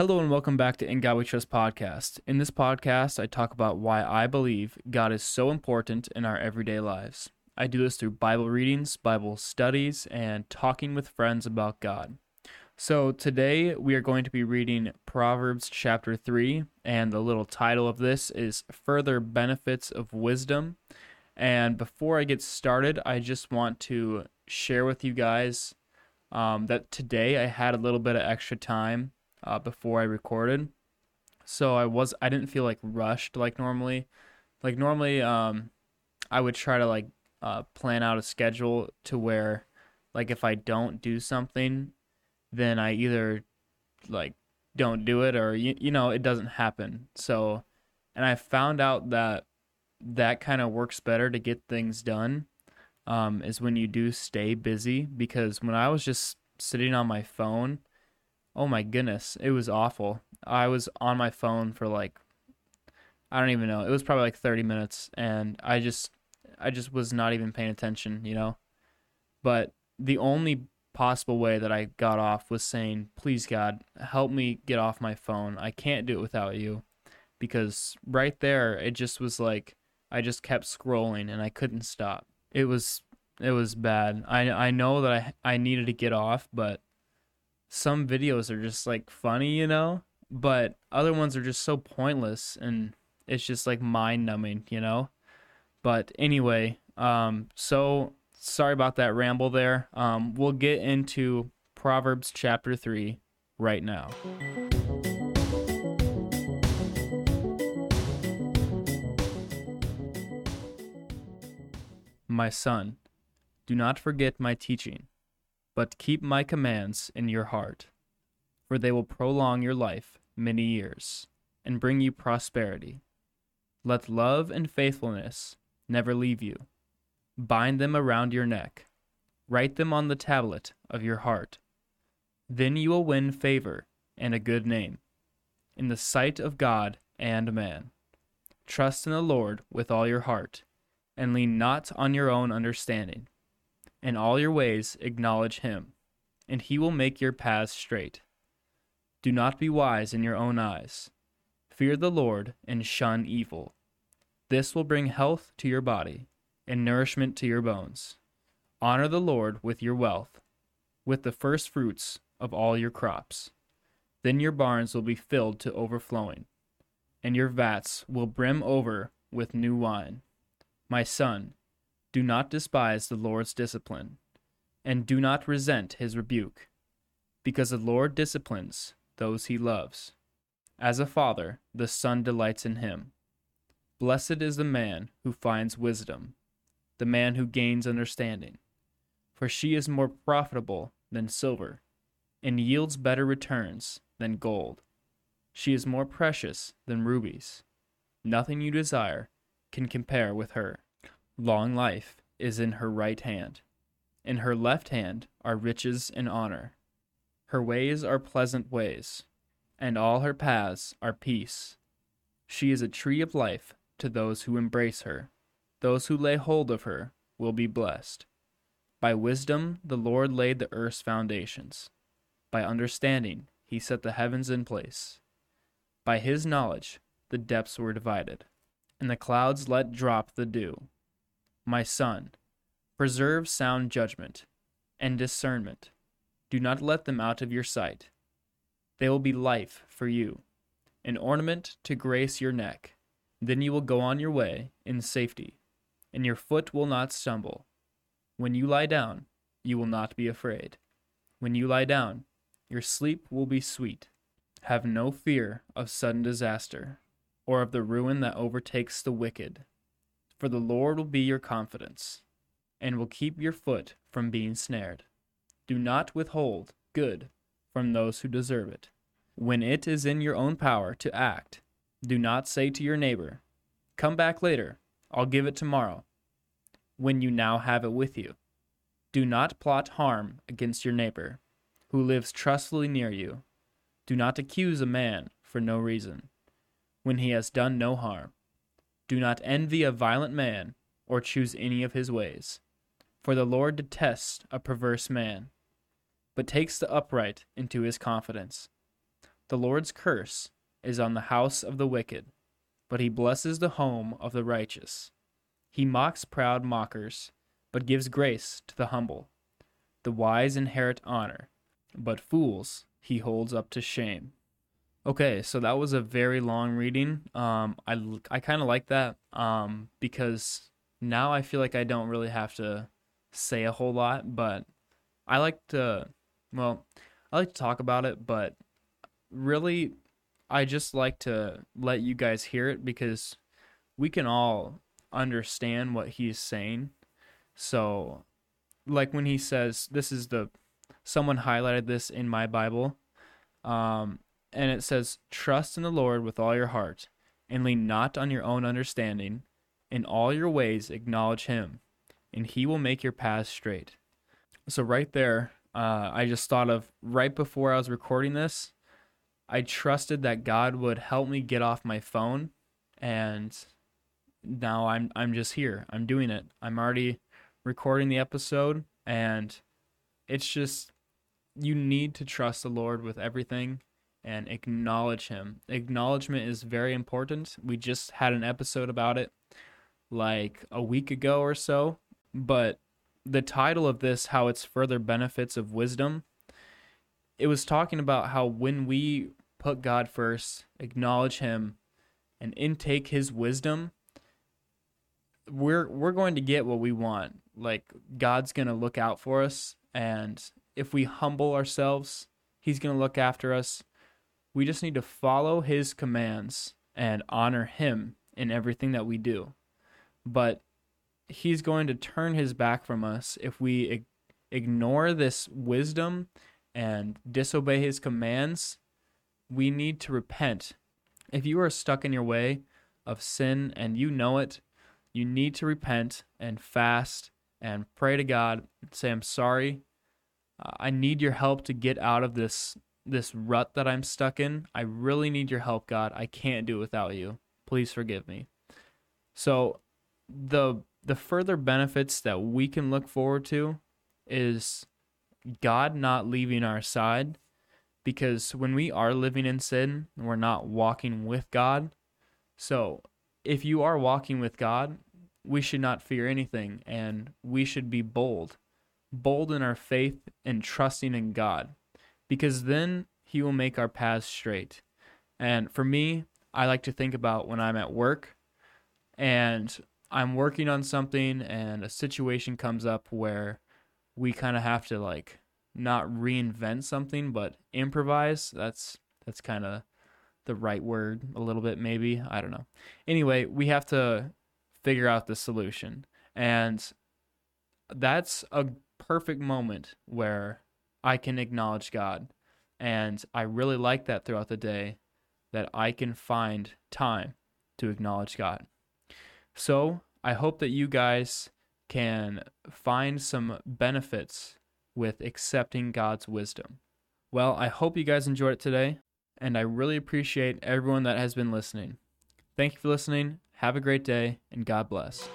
Hello and welcome back to In God We Trust podcast. In this podcast, I talk about why I believe God is so important in our everyday lives. I do this through Bible readings, Bible studies, and talking with friends about God. So today we are going to be reading Proverbs chapter 3, and the little title of this is Further Benefits of Wisdom. And before I get started, I just want to share with you guys um, that today I had a little bit of extra time uh, before I recorded. So I was I didn't feel like rushed like normally. Like normally, um, I would try to like uh, plan out a schedule to where, like, if I don't do something, then I either like don't do it or you, you know it doesn't happen. So, and I found out that that kind of works better to get things done. Um, is when you do stay busy because when I was just sitting on my phone Oh my goodness, it was awful. I was on my phone for like I don't even know. It was probably like 30 minutes and I just I just was not even paying attention, you know. But the only possible way that I got off was saying, "Please God, help me get off my phone. I can't do it without you." Because right there, it just was like I just kept scrolling and I couldn't stop. It was it was bad. I I know that I I needed to get off, but some videos are just like funny, you know, but other ones are just so pointless and it's just like mind numbing, you know. But anyway, um, so sorry about that ramble there. Um, we'll get into Proverbs chapter 3 right now. My son, do not forget my teaching but keep my commands in your heart, for they will prolong your life many years and bring you prosperity. Let love and faithfulness never leave you. Bind them around your neck, write them on the tablet of your heart. Then you will win favor and a good name in the sight of God and man. Trust in the Lord with all your heart, and lean not on your own understanding. In all your ways acknowledge him, and he will make your paths straight. Do not be wise in your own eyes. Fear the Lord and shun evil. This will bring health to your body and nourishment to your bones. Honor the Lord with your wealth, with the first fruits of all your crops. Then your barns will be filled to overflowing, and your vats will brim over with new wine. My son, do not despise the Lord's discipline, and do not resent his rebuke, because the Lord disciplines those he loves. As a father, the son delights in him. Blessed is the man who finds wisdom, the man who gains understanding, for she is more profitable than silver, and yields better returns than gold. She is more precious than rubies. Nothing you desire can compare with her. Long life is in her right hand. In her left hand are riches and honor. Her ways are pleasant ways, and all her paths are peace. She is a tree of life to those who embrace her. Those who lay hold of her will be blessed. By wisdom the Lord laid the earth's foundations. By understanding he set the heavens in place. By his knowledge the depths were divided, and the clouds let drop the dew. My son, preserve sound judgment and discernment. Do not let them out of your sight. They will be life for you, an ornament to grace your neck. Then you will go on your way in safety, and your foot will not stumble. When you lie down, you will not be afraid. When you lie down, your sleep will be sweet. Have no fear of sudden disaster, or of the ruin that overtakes the wicked for the Lord will be your confidence, and will keep your foot from being snared. Do not withhold good from those who deserve it. When it is in your own power to act, do not say to your neighbor, Come back later, I'll give it tomorrow, when you now have it with you. Do not plot harm against your neighbor, who lives trustfully near you. Do not accuse a man for no reason, when he has done no harm. Do not envy a violent man, or choose any of his ways. For the Lord detests a perverse man, but takes the upright into his confidence. The Lord's curse is on the house of the wicked, but he blesses the home of the righteous. He mocks proud mockers, but gives grace to the humble. The wise inherit honor, but fools he holds up to shame. Okay, so that was a very long reading. Um, I, I kind of like that um, because now I feel like I don't really have to say a whole lot, but I like to, well, I like to talk about it, but really, I just like to let you guys hear it because we can all understand what he's saying. So, like when he says, this is the, someone highlighted this in my Bible. Um, and it says, Trust in the Lord with all your heart, and lean not on your own understanding. In all your ways acknowledge him, and he will make your paths straight. So, right there, uh, I just thought of right before I was recording this, I trusted that God would help me get off my phone, and now I'm I'm just here. I'm doing it. I'm already recording the episode, and it's just you need to trust the Lord with everything and acknowledge him. Acknowledgement is very important. We just had an episode about it like a week ago or so, but the title of this how it's further benefits of wisdom it was talking about how when we put God first, acknowledge him and intake his wisdom, we're we're going to get what we want. Like God's going to look out for us and if we humble ourselves, he's going to look after us we just need to follow his commands and honor him in everything that we do. But he's going to turn his back from us if we ignore this wisdom and disobey his commands. We need to repent. If you are stuck in your way of sin and you know it, you need to repent and fast and pray to God. Say, I'm sorry. I need your help to get out of this this rut that I'm stuck in. I really need your help, God. I can't do it without you. Please forgive me. So the the further benefits that we can look forward to is God not leaving our side because when we are living in sin, we're not walking with God. So, if you are walking with God, we should not fear anything and we should be bold. Bold in our faith and trusting in God because then he will make our paths straight. And for me, I like to think about when I'm at work and I'm working on something and a situation comes up where we kind of have to like not reinvent something but improvise. That's that's kind of the right word a little bit maybe. I don't know. Anyway, we have to figure out the solution. And that's a perfect moment where I can acknowledge God. And I really like that throughout the day that I can find time to acknowledge God. So I hope that you guys can find some benefits with accepting God's wisdom. Well, I hope you guys enjoyed it today, and I really appreciate everyone that has been listening. Thank you for listening. Have a great day, and God bless.